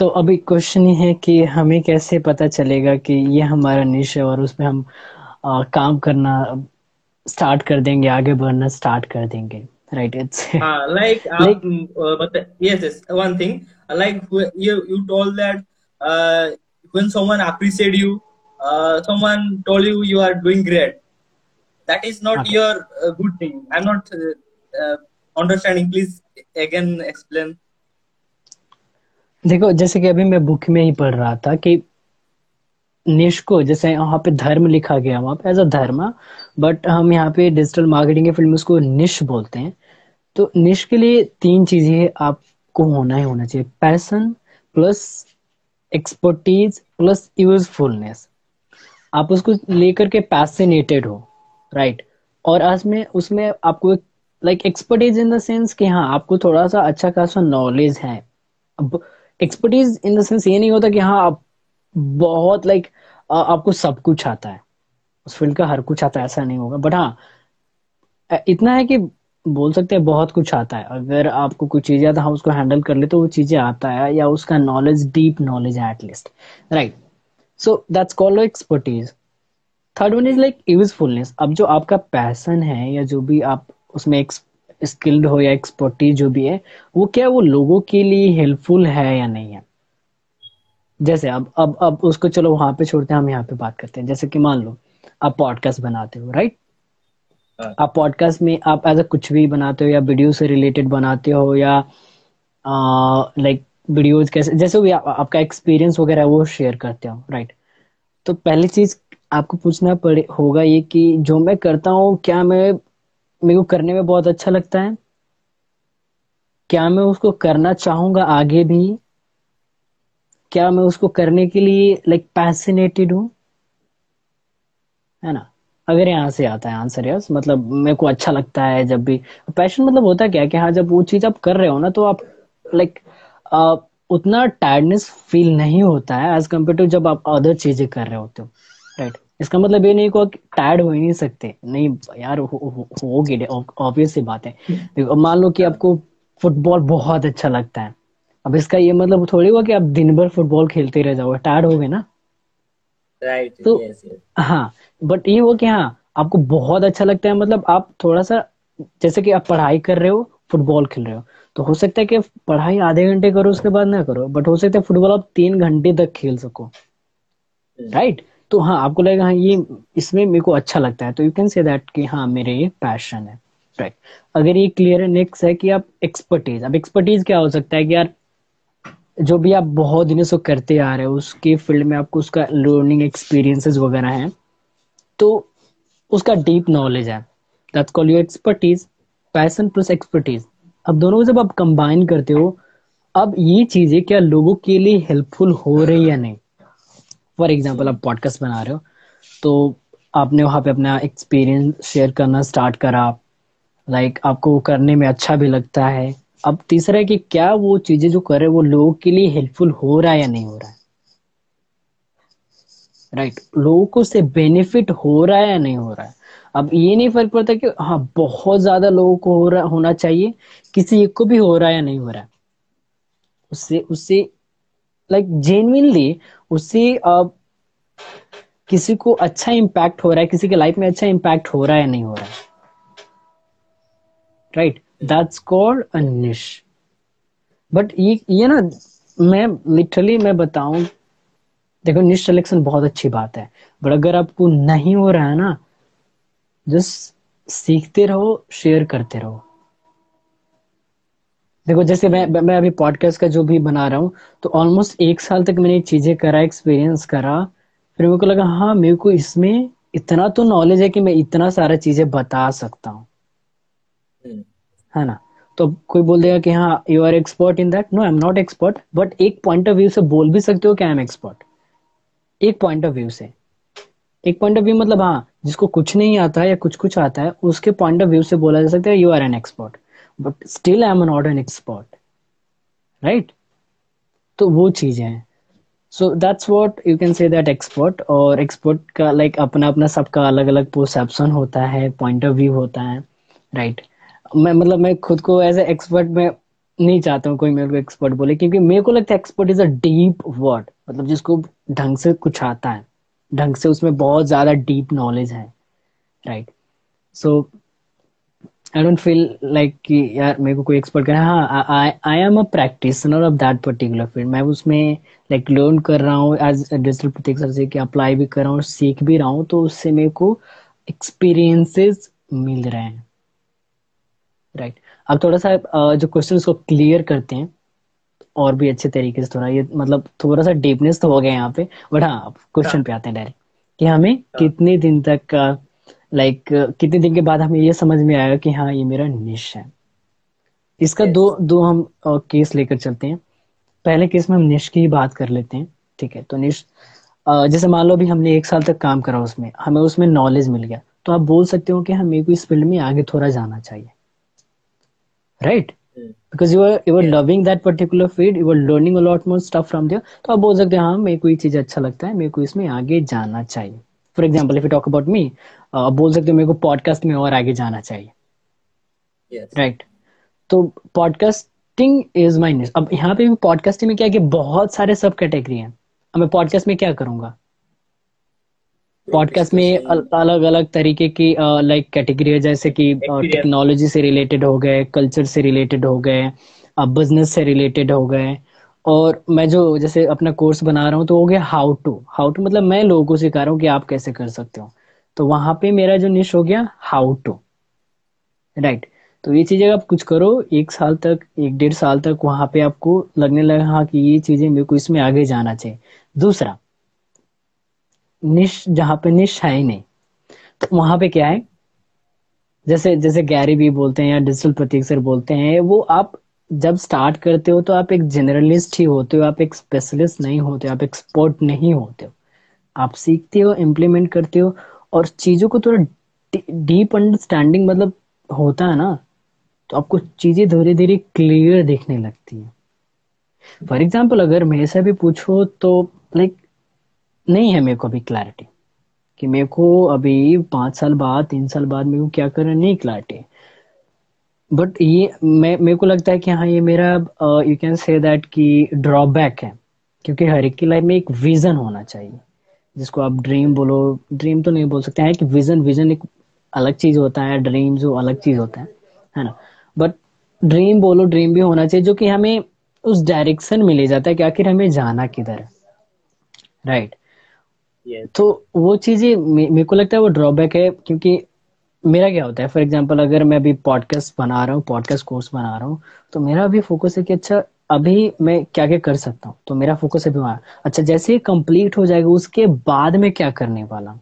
तो अभी क्वेश्चन ये है कि हमें कैसे पता चलेगा कि ये हमारा निश है और उसमें हम आ, काम करना स्टार्ट कर देंगे आगे बढ़ना स्टार्ट कर देंगे right it's like yes yes one thing like you you told that when someone appreciate you someone told you you are doing great that is not your good thing I am not understanding please again explain देखो, जैसे कि अभी मैं book में ही पढ़ रहा था कि निश को जैसे यहाँ पे धर्म लिखा गया, वहाँ पे एज अ धर्म बट हम यहाँ पे डिजिटल मार्केटिंग के फ़िल्म उसको निश बोलते हैं। तो निश के लिए तीन चीज़ें आपको होना ही होना चाहिए। Passion plus expertise plus usefulness आप उसको लेकर के पैसिनेटेड हो राइट और आज में, उसमें आपको like expertise in the sense कि हाँ आपको थोड़ा सा अच्छा खासा नॉलेज है। अब एक्सपर्टीज इन द सेंस ये नहीं होता कि हाँ आप बहुत लाइक like, आपको सब कुछ आता है। उस फ़ील्ड का हर कुछ आता है ऐसा नहीं होगा। बट हाँ इतना है कि बोल सकते हैं बहुत कुछ आता है। अगर आपको कुछ चीज़ें आता है उसको हैंडल कर ले तो वो चीज़ें आता है या उसका नॉलेज डीप नॉलेज है at least right so that's called expertise third one is like usefulness अब जो आपका पैसन है या जो भी आप उसमें एक स्किल्ड हो या एक्सपर्टीज जो भी है वो क्या वो लोगों के लिए हेल्पफुल है या नहीं है? जैसे अब अब अब उसको चलो वहाँ पे छोड़ते हैं हम यहाँ पे बात करते हैं। जैसे कि मान लो आप पॉडकास्ट बनाते हो राइट हाँ। आप पॉडकास्ट में आप एज अ कुछ भी बनाते हो या वीडियो से रिलेटेड बनाते हो या लाइक वीडियोज़ कैसे जैसे भी आ, आपका एक्सपीरियंस वगैरह वो शेयर करते हो राइट तो पहली चीज़ आपको पूछना पड़े होगा ये कि जो मैं करता हूँ क्या मैं मेरे को करने में बहुत अच्छा लगता है। क्या मैं उसको करना चाहूँगा आगे भी? क्या मैं उसको करने के लिए लाइक पैसिनेटेड हूँ? है ना? अगर यहाँ से आता है आंसर यस मतलब मेरे को अच्छा लगता है जब भी। पैशन मतलब होता है क्या कि हाँ जब वो चीज़ आप कर रहे हो ना तो आप लाइक उतना टायर्डनेस फील नहीं होता है एज कंपेयर टू जब आप अदर चीज़ें कर रहे होते हो राइट इसका मतलब ये नहीं को टायर्ड हो ही नहीं सकते। नहीं यार होगी ऑब्वियस सी बात है। मान लो कि आपको फुटबॉल बहुत अच्छा लगता है। अब इसका ये मतलब थोड़ी हुआ कि आप दिन भर फुटबॉल खेलते रह जाओगे। टायर्ड हो गए ना? राइट right, तो yes, yes. हाँ बट ये हो कि हाँ आपको बहुत अच्छा लगता है। मतलब आप थोड़ा सा जैसे कि आप पढ़ाई कर रहे हो फुटबॉल खेल रहे हो। तो हो सकता है कि पढ़ाई आधे घंटे करो उसके बाद ना करो। बट हो सकता है फुटबॉल आप तीन घंटे तक खेल सको। Right right? तो हाँ आपको लगेगा हाँ ये इसमें मेरे को अच्छा लगता है। तो यू कैन से दैट कि हाँ मेरे ये पैशन है। राइट अगर ये क्लियर है नेक्स्ट है कि आप एक्सपर्टीज अब एक्सपर्टीज क्या हो सकता है कि यार, जो भी आप बहुत दिनों से करते आ रहे हो, उसके फ़ील्ड में आपको उसका लर्निंग एक्सपीरियंसेस वगैरह हैं तो उसका डीप नॉलेज है। That's call your expertise passion plus expertise अब दोनों को जब आप कंबाइन करते हो, अब ये चीज़ें क्या लोगों के लिए हेल्पफुल हो रही है या नहीं? फॉर एग्ज़ाम्पल आप पॉडकास्ट बना रहे हो तो आपने वहाँ पे अपना एक्सपीरियंस शेयर करना स्टार्ट करा। लाइक like, आपको करने में अच्छा भी लगता है। अब तीसरा है कि क्या वो चीज़ें जो कर रहे वो लोगों के लिए हेल्पफुल हो रहा है या नहीं हो रहा है? Right right. लोगों को से बेनिफिट हो रहा है या नहीं हो रहा है? अब ये नहीं फ़र्क पड़ता कि हाँ बहुत ज़्यादा लोगों को हो रहा होना चाहिए किसी एक को भी हो रहा है या नहीं हो रहा है। उससे उससे लाइक जेन्यनली उससे अब किसी को अच्छा इम्पैक्ट हो रहा है, किसी के लाइफ में अच्छा इम्पैक्ट हो रहा है, नहीं हो रहा। है right? That's called a niche but ये ये ना, मैं लिटरली मैं बताऊँ, देखो निश सिलेक्शन बहुत अच्छी बात है। बट अगर आपको नहीं हो रहा है ना जस्ट सीखते रहो शेयर करते रहो। देखो जैसे मैं मैं अभी पॉडकास्ट का जो भी बना रहा हूँ तो ऑलमोस्ट एक साल तक मैंने चीज़ें करा एक्सपीरियंस करा। फिर मेरे को लगा हाँ मेरे को इसमें इतना तो नॉलेज है कि मैं इतना सारा चीज़ें बता सकता हूँ। हम्म। है ना? तो कोई बोल देगा कि हाँ you are expert in that no I am not expert but एक पॉइंट ऑफ़ व्यू से बोल भी सकते हो कि आई एम एक्सपर्ट एक पॉइंट ऑफ़ व्यू से। एक पॉइंट ऑफ़ व्यू मतलब हाँ जिसको कुछ नहीं आता है या कुछ कुछ आता है उसके पॉइंट ऑफ़ व्यू से बोला जा सकता है you are an expert but still I am an expert right तो वो चीज़ें हैं। So that's what you can say that expert और एक्सपर्ट का लाइक like, अपना अपना सबका अलग अलग परसेप्शन होता है पॉइंट ऑफ़ व्यू होता है। Right right? मैं मतलब मैं खुद को एज ए एक्सपर्ट में नहीं चाहता हूँ कोई मेरे को एक्सपर्ट बोले क्योंकि मेरे को लगता है expert is a deep word मतलब जिसको ढंग से कुछ आता है। ढंग से उसमें बहुत ज़्यादा डीप नॉलेज है। Right so I don't feel like कि यार मेरे को कोई एक्सपर्ट करे हाँ I am a practitioner of that particular field मैं उसमें लाइक लर्न कर रहा हूँ एज डिजिटल प्रतीक सर से कि अप्लाई भी कर रहा हूँ सीख भी रहा हूँ तो उससे मेरे को एक्सपीरियंसेस मिल रहे हैं राइट right. अब थोड़ा सा जो क्वेश्चन को क्लियर करते हैं और भी अच्छे तरीके से थोड़ा ये मतलब थोड़ा सा डीपनेस तो हो गया यहाँ पे बट हाँ क्वेश्चन हाँ। पे आते हैं डायरेक्ट कि हमें हाँ। कितने दिन तक लाइक like, कितने दिन के बाद हमें ये समझ में आएगा कि हाँ ये मेरा निश है। इसका yes. दो दो हम केस लेकर चलते हैं। पहले केस में हम निश की ही बात कर लेते हैं ठीक है? तो निश जैसे मान लो अभी हमने एक साल तक काम करा उसमें हमें उसमें नॉलेज मिल गया। तो आप बोल सकते हो कि हमें को इस फ़ील्ड में आगे थोड़ा जाना चाहिए। Right because you are you are loving that particular field you are learning a lot lot more stuff from there तो आप बोल सकते हैं हाँ मेरे को ये चीज़ अच्छा लगता है मेरे को इसमें आगे जाना चाहिए। For example if you talk about me बोल सकते हो मेरे को पॉडकास्ट में और आगे जाना चाहिए। Right yes. right. तो पॉडकास्टिंग इज़ माई अब यहाँ पे भी पॉडकास्टिंग में क्या है कि बहुत सारे सब कैटेगरी हैं। अब मैं पॉडकास्ट में क्या करूँगा? पॉडकास्ट में अलग अलग तरीके की लाइक कैटेगरी है जैसे कि टेक्नोलॉजी से रिलेटेड हो गए कल्चर से रिलेटेड हो गए बिज़नेस से रिलेटेड हो गए और मैं जो जैसे अपना कोर्स बना रहा हूँ तो हो गया हाउ टू हाउ टू मतलब मैं लोगों को सिखा रहा हूँ कि आप कैसे कर सकते हो। तो वहाँ पे मेरा जो निश हो गया हाउ टू राइट तो ये चीज़ें आप कुछ करो, एक साल तक, एक डेढ़ साल तक वहाँ पे आपको लगने लगा हाँ कि ये चीज़ें मेरे को इसमें आगे जाना चाहिए। दूसरा निश जहाँ पे निश है ही नहीं तो वहाँ पे क्या है? जैसे जैसे गैरी भी बोलते हैं या डिजिटल प्रतीक सर बोलते हैं, वो आप जब स्टार्ट करते हो तो आप एक जनरलिस्ट ही होते हो, आप एक स्पेशलिस्ट नहीं होते, आप एक्सपर्ट नहीं होते हो। आप सीखते हो इम्प्लीमेंट करते हो और चीज़ों को थोड़ा डीप अंडरस्टैंडिंग मतलब होता है ना तो आपको चीज़ें धीरे धीरे क्लियर दिखने लगती है। फॉर एग्ज़ाम्पल अगर मेरे से भी पूछो तो लाइक नहीं है मेरे को अभी क्लैरिटी कि मेरे को अभी पाँच साल बाद, तीन साल बाद मेरे को क्या करना नहीं क्लैरिटी बट ये मैं मेरे को लगता है कि हाँ ये मेरा यू कैन से दैट कि ड्रॉबैक है। क्योंकि हर एक की लाइफ में एक विजन होना चाहिए। जिसको आप ड्रीम बोलो ड्रीम तो नहीं बोल सकते हैं कि विजन विजन एक अलग चीज़ होता है ड्रीम जो अलग चीज़ होता है है ना? बट ड्रीम बोलो ड्रीम भी होना चाहिए जो कि हमें उस डायरेक्शन में ले जाता है कि आखिर हमें जाना किधर है। Right yes. तो वो चीज़ें मेरे को लगता है वो ड्रॉबैक है क्योंकि मेरा क्या होता है फॉर एग्ज़ाम्पल अगर मैं अभी पॉडकास्ट बना रहा हूँ पॉडकास्ट कोर्स बना रहा हूँ तो मेरा अभी फोकस है कि अच्छा अभी मैं क्या क्या कर सकता हूँ? तो मेरा फोकस अभी वहाँ अच्छा जैसे ही कंप्लीट हो जाएगा, उसके बाद में क्या करने वाला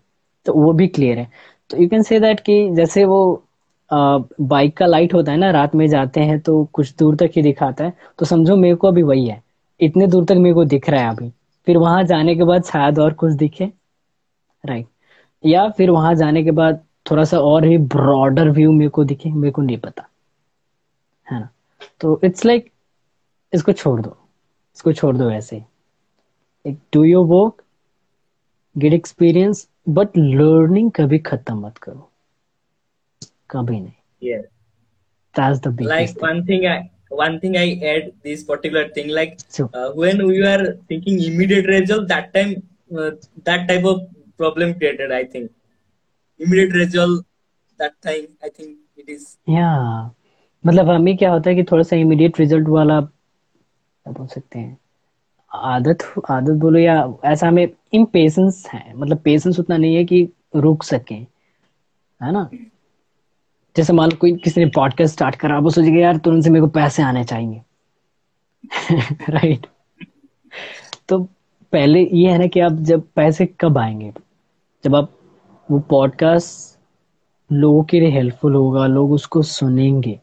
तो वो भी क्लियर है। तो यू कैन से दैट कि जैसे वो बाइक का लाइट होता है ना, रात में जाते हैं तो कुछ दूर तक ही दिखाता है तो समझो मेरे को अभी वही है। इतने दूर तक मेरे को दिख रहा है अभी। फिर वहाँ जाने के बाद शायद और कुछ दिखे राइट या फिर वहाँ जाने के बाद थोड़ा सा और ही ब्रॉडर व्यू मेरे को दिखे मेरे को नहीं पता है ना तो इट्स लाइक like, इसको छोड़ दो इसको छोड़ दो ऐसे एक do your work get experience but learning कभी खत्म मत करो कभी नहीं yes that's the biggest like one thing i one thing i add this particular thing like sure. uh, when we are thinking immediate result that time uh, that type of problem created i think immediate result that time, i think it is. Yeah. मतलब हमें क्या होता है कि थोड़ा सा immediate result वाला बोल सकते हैं? आदत आदत बोलो या ऐसा हमें इम्पेशंस है। मतलब पेशेंस उतना नहीं है कि रुक सके। है ना? जैसे मान लो कोई किसी ने पॉडकास्ट स्टार्ट करा वो सोचेगा, यार, तुरंत से मेरे को पैसे आने चाहिए। राइट तो पहले ये है ना कि आप जब पैसे कब आएँगे? जब आप वो पॉडकास्ट लोगों के लिए हेल्पफुल होगा, लोग उसको सुनेंगे।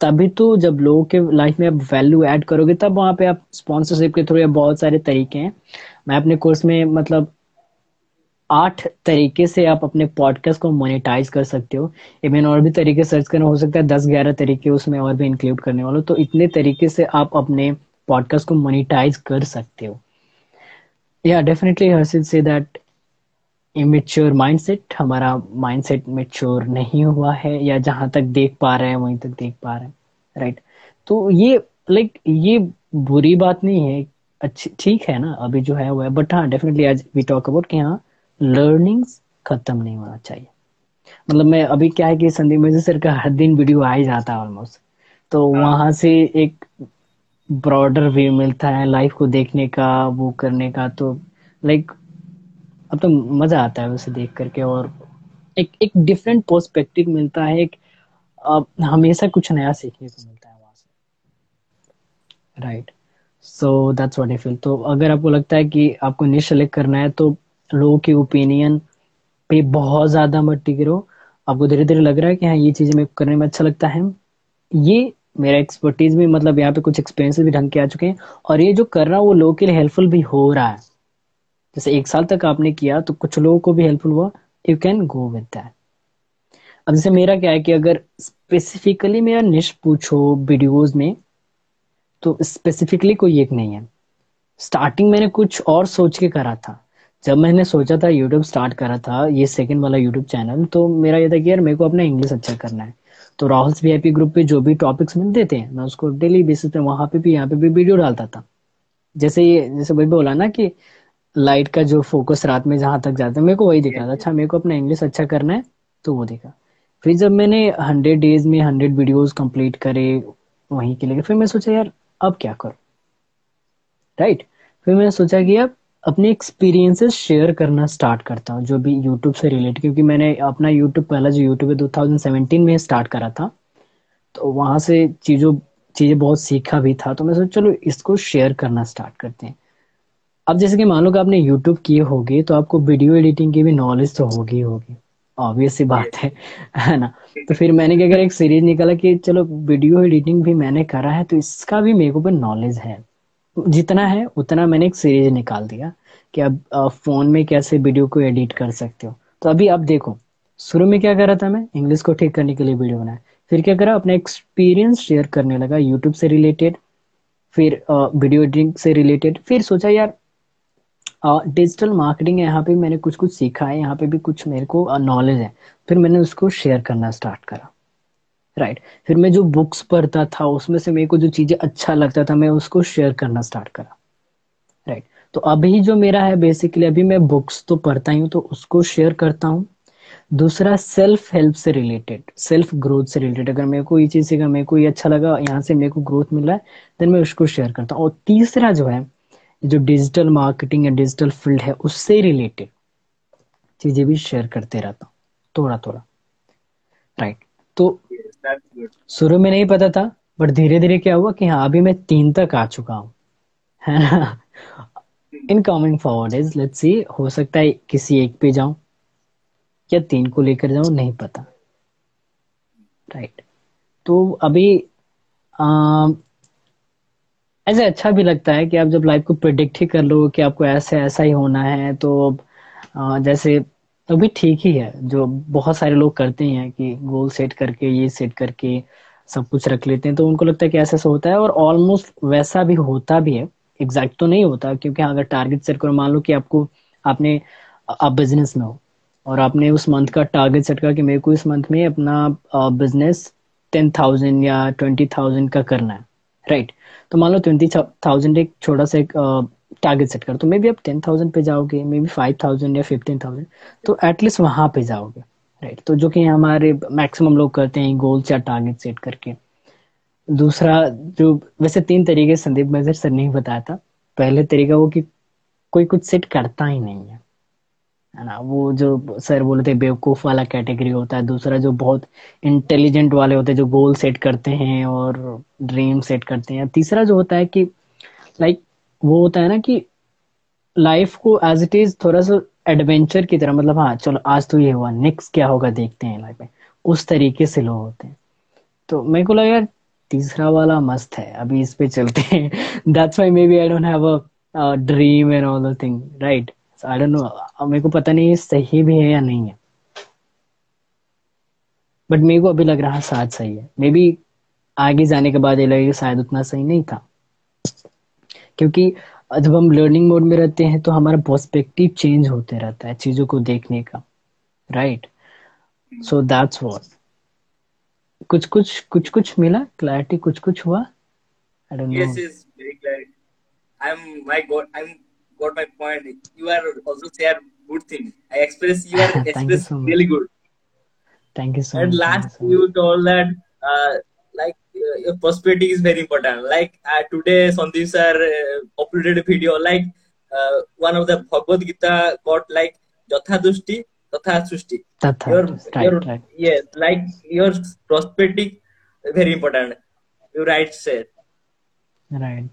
तभी तो जब लोगों के लाइफ में आप वैल्यू ऐड करोगे, तब वहाँ पे आप स्पॉन्सरशिप के थ्रू या बहुत सारे तरीके हैं। मैं अपने कोर्स में मतलब आठ तरीके से आप अपने पॉडकास्ट को मोनेटाइज कर सकते हो। इवन और भी तरीके सर्च करना, हो सकता है दस ग्यारह तरीके उसमें और भी इंक्लूड करने वालों तो इतने तरीके से आप अपने पॉडकास्ट को मोनिटाइज कर सकते हो। या definitely Harshit say that immature mindset हमारा माइंडसेट मेच्योर नहीं हुआ है या जहाँ तक देख पा रहे हैं वहीं तक देख पा रहे हैं राइट right? तो ये लाइक ये बुरी बात नहीं है अच्छी ठीक है ना अभी जो है वो है बट हाँ डेफिनेटली आज वी टॉक अबाउट कि हाँ लर्निंग्स खत्म नहीं होना चाहिए मतलब मैं अभी क्या है कि संदीप मिर्ज़ा सर का हर दिन वीडियो आ ही जाता है ऑलमोस्ट तो हाँ. वहाँ से एक ब्रॉडर व्यू मिलता है लाइफ को देखने का वो करने का तो लाइक अब तो मज़ा आता है उसे देख करके और एक एक डिफरेंट पर्सपेक्टिव मिलता है, एक हमेशा कुछ नया सीखने को मिलता है वहाँ से। Right so that's what I feel तो अगर आपको लगता है कि आपको निश सेलेक्ट करना है तो लोगों की ओपिनियन पे बहुत ज़्यादा मत टिके रहो। आपको धीरे धीरे लग रहा है कि हाँ ये चीज़ें को करने में अच्छा लगता है। ये मेरा एक्सपर्टीज भी मतलब यहाँ पे कुछ एक्सपीरियंस भी ढंग के आ चुके हैं और ये जो कर रहा है, वो लोगों के लिए हेल्पफुल भी हो रहा है। जैसे एक साल तक आपने किया तो कुछ लोगों को भी हेल्पफुल हुआ you can go with that अब जैसे मेरा क्या है कि अगर स्पेसिफिकली मेरा निश पूछो वीडियोस में तो स्पेसिफिकली कोई एक नहीं है। स्टार्टिंग मैंने कुछ और सोच के करा था। जब मैंने सोचा था यूट्यूब स्टार्ट करा था, ये सेकंड वाला यूट्यूब चैनल तो मेरा ये था कि यार मेरे को अपना इंग्लिश अच्छा करना है। तो राहुल वी ग्रुप पे जो भी टॉपिक्स मिलते थे मैं उसको डेली बेसिस पे, वहाँ पे भी, यहाँ पे भी वीडियो डालता था। जैसे ये, जैसे भाई बोला ना कि लाइट का जो फोकस रात में जहाँ तक जाता है मेरे को वही दिखा था। अच्छा मेरे को अपना इंग्लिश अच्छा करना है तो वो दिखा। फिर जब मैंने हंड्रेड डेज़ में हंड्रेड वीडियोज़ कंप्लीट करे वहीं के लिए फिर मैं सोचा यार अब क्या करूँ? राइट फिर मैंने सोचा कि अब अपने एक्सपीरियंसेस शेयर करना स्टार्ट करता हूँ जो भी यूट्यूब से रिलेटेड क्योंकि मैंने अपना यूट्यूब पहला जो यूट्यूब है 2017 में स्टार्ट करा था। तो वहाँ से चीज़ों चीज़ें बहुत सीखा भी था तो मैं सोचा चलो इसको शेयर करना स्टार्ट करते हैं। अब जैसे कि मान लो कि आपने यूट्यूब किए होगी तो आपको वीडियो एडिटिंग की भी नॉलेज तो होगी होगी। ऑब्वियस सी बात है है ना? तो फिर मैंने क्या करा, एक सीरीज़ निकाला कि चलो वीडियो एडिटिंग भी मैंने करा है तो इसका भी मेरे को नॉलेज है। जितना है, उतना मैंने एक सीरीज़ निकाल दिया कि अब फ़ोन में कैसे वीडियो को एडिट कर सकते हो। तो अभी आप देखो, शुरू में क्या कर रहा था मैं? इंग्लिश को ठीक करने के लिए वीडियो बनाया। फिर क्या करा, अपना एक्सपीरियंस शेयर करने लगा यूट्यूब से रिलेटेड फिर वीडियो एडिटिंग से रिलेटेड फिर सोचा, यार डिजिटल मार्केटिंग है, यहाँ पे मैंने कुछ कुछ सीखा है, यहाँ पे भी कुछ मेरे को नॉलेज है। फिर मैंने उसको शेयर करना स्टार्ट करा। Right right. फिर मैं जो बुक्स पढ़ता था, उसमें से मेरे को जो चीज़ें अच्छा लगता था, मैं उसको शेयर करना स्टार्ट करा। Right right. तो अभी जो मेरा है बेसिकली अभी मैं बुक्स तो पढ़ता ही हूँ तो उसको शेयर करता हूँ। दूसरा सेल्फ हेल्प से रिलेटेड सेल्फ ग्रोथ से रिलेटेड अगर मेरे को ये चीज़ सीखा, मेरे को ये अच्छा लगा, यहाँ से मेरे को ग्रोथ मिल रहा है देन मैं उसको शेयर करता हूँ। और तीसरा जो है जो डिजिटल मार्केटिंग या डिजिटल फ़ील्ड है उससे रिलेटेड चीज़ें भी शेयर करते रहता हूँ थोड़ा थोड़ा राइट तो शुरू में नहीं पता था बट धीरे धीरे क्या हुआ कि हाँ अभी मैं तीन तक आ चुका हूँ। है ना? In coming forward is let's see हो सकता है किसी एक पे जाऊँ या तीन को लेकर जाऊँ नहीं पता। Right right. तो अभी ऐसे अच्छा भी लगता है कि आप जब लाइफ को प्रिडिक्ट ही कर लो कि आपको ऐसे, ऐसा ही होना है तो जैसे तो भी ठीक ही है, जो बहुत सारे लोग करते हैं कि गोल सेट करके, ये सेट करके सब कुछ रख लेते हैं तो उनको लगता है कि ऐसा ऐसा होता है, और ऑलमोस्ट वैसा भी होता भी है एग्जैक्ट तो नहीं होता, क्योंकि अगर टारगेट सेट करो, मान लो कि आपको, आपने आप बिज़नेस में हो, और आपने उस मंथ का टारगेट सेट करा कि मेरे को इस मंथ में अपना बिज़नेस टेन थाउज़ेंड या ट्वेंटी थाउज़ेंड का करना है राइट तो मान लो ट्वेंटी थाउज़ेंड एक छोटा सा एक टारगेट सेट कर तो मे बी आप टेन थाउज़ेंड पे जाओगे मे बी फाइव थाउज़ेंड या फिफ्टीन थाउज़ेंड तो एटलीस्ट वहाँ पे जाओगे। Right right? तो जो कि हमारे मैक्सिमम लोग करते हैं गोल्स या टारगेट सेट करके। दूसरा जो, वैसे तीन तरीके, संदीप मेजर सर ने बताया था। पहले तरीका वो कि कोई कुछ सेट करता ही नहीं है। है ना? वो जो सर बोले थे बेवकूफ़ वाला कैटेगरी होता है। दूसरा जो बहुत इंटेलिजेंट वाले होते हैं जो गोल सेट करते हैं और ड्रीम सेट करते हैं। तीसरा जो होता है कि लाइक like, वो होता है ना कि लाइफ को एज इट इज़ थोड़ा सा एडवेंचर की तरह मतलब हाँ चलो आज तो ये हुआ नेक्स्ट क्या होगा देखते हैं लाइफ में। उस तरीके से लोग होते हैं। तो मेरे को लगा तीसरा वाला मस्त है। अभी इस पे चलते हैं। That's why maybe I don't have a dream and all the thing right I don't know मेरे को पता नहीं सही भी है या नहीं है। बट मेरे को अभी लग रहा है शायद सही है। मे बी आगे जाने के बाद ये लगेगा शायद उतना सही नहीं था। क्योंकि जब हम लर्निंग मोड में रहते हैं तो हमारा पर्सपेक्टिव चेंज होते रहता है चीज़ों को देखने का। राइट सो दैट्स वॉट कुछ कुछ कुछ कुछ मिला? क्लैरिटी कुछ कुछ हुआ? I don't yes, know. yes, very clear. I'm my God. I'm got my point. You are also share good thing. I express you are Thank you express so really good. Thank you so And much. Thank last, you so you told that uh, like uh, your perspective is very important. Like uh, today, Sandeep sir uh, uploaded a video. Like uh, one of the Bhagavad Gita got like Jatha Dushti, Tatha Sushti. Tatha, Your, right, your right. yes, like your perspective very important. You right said. Right.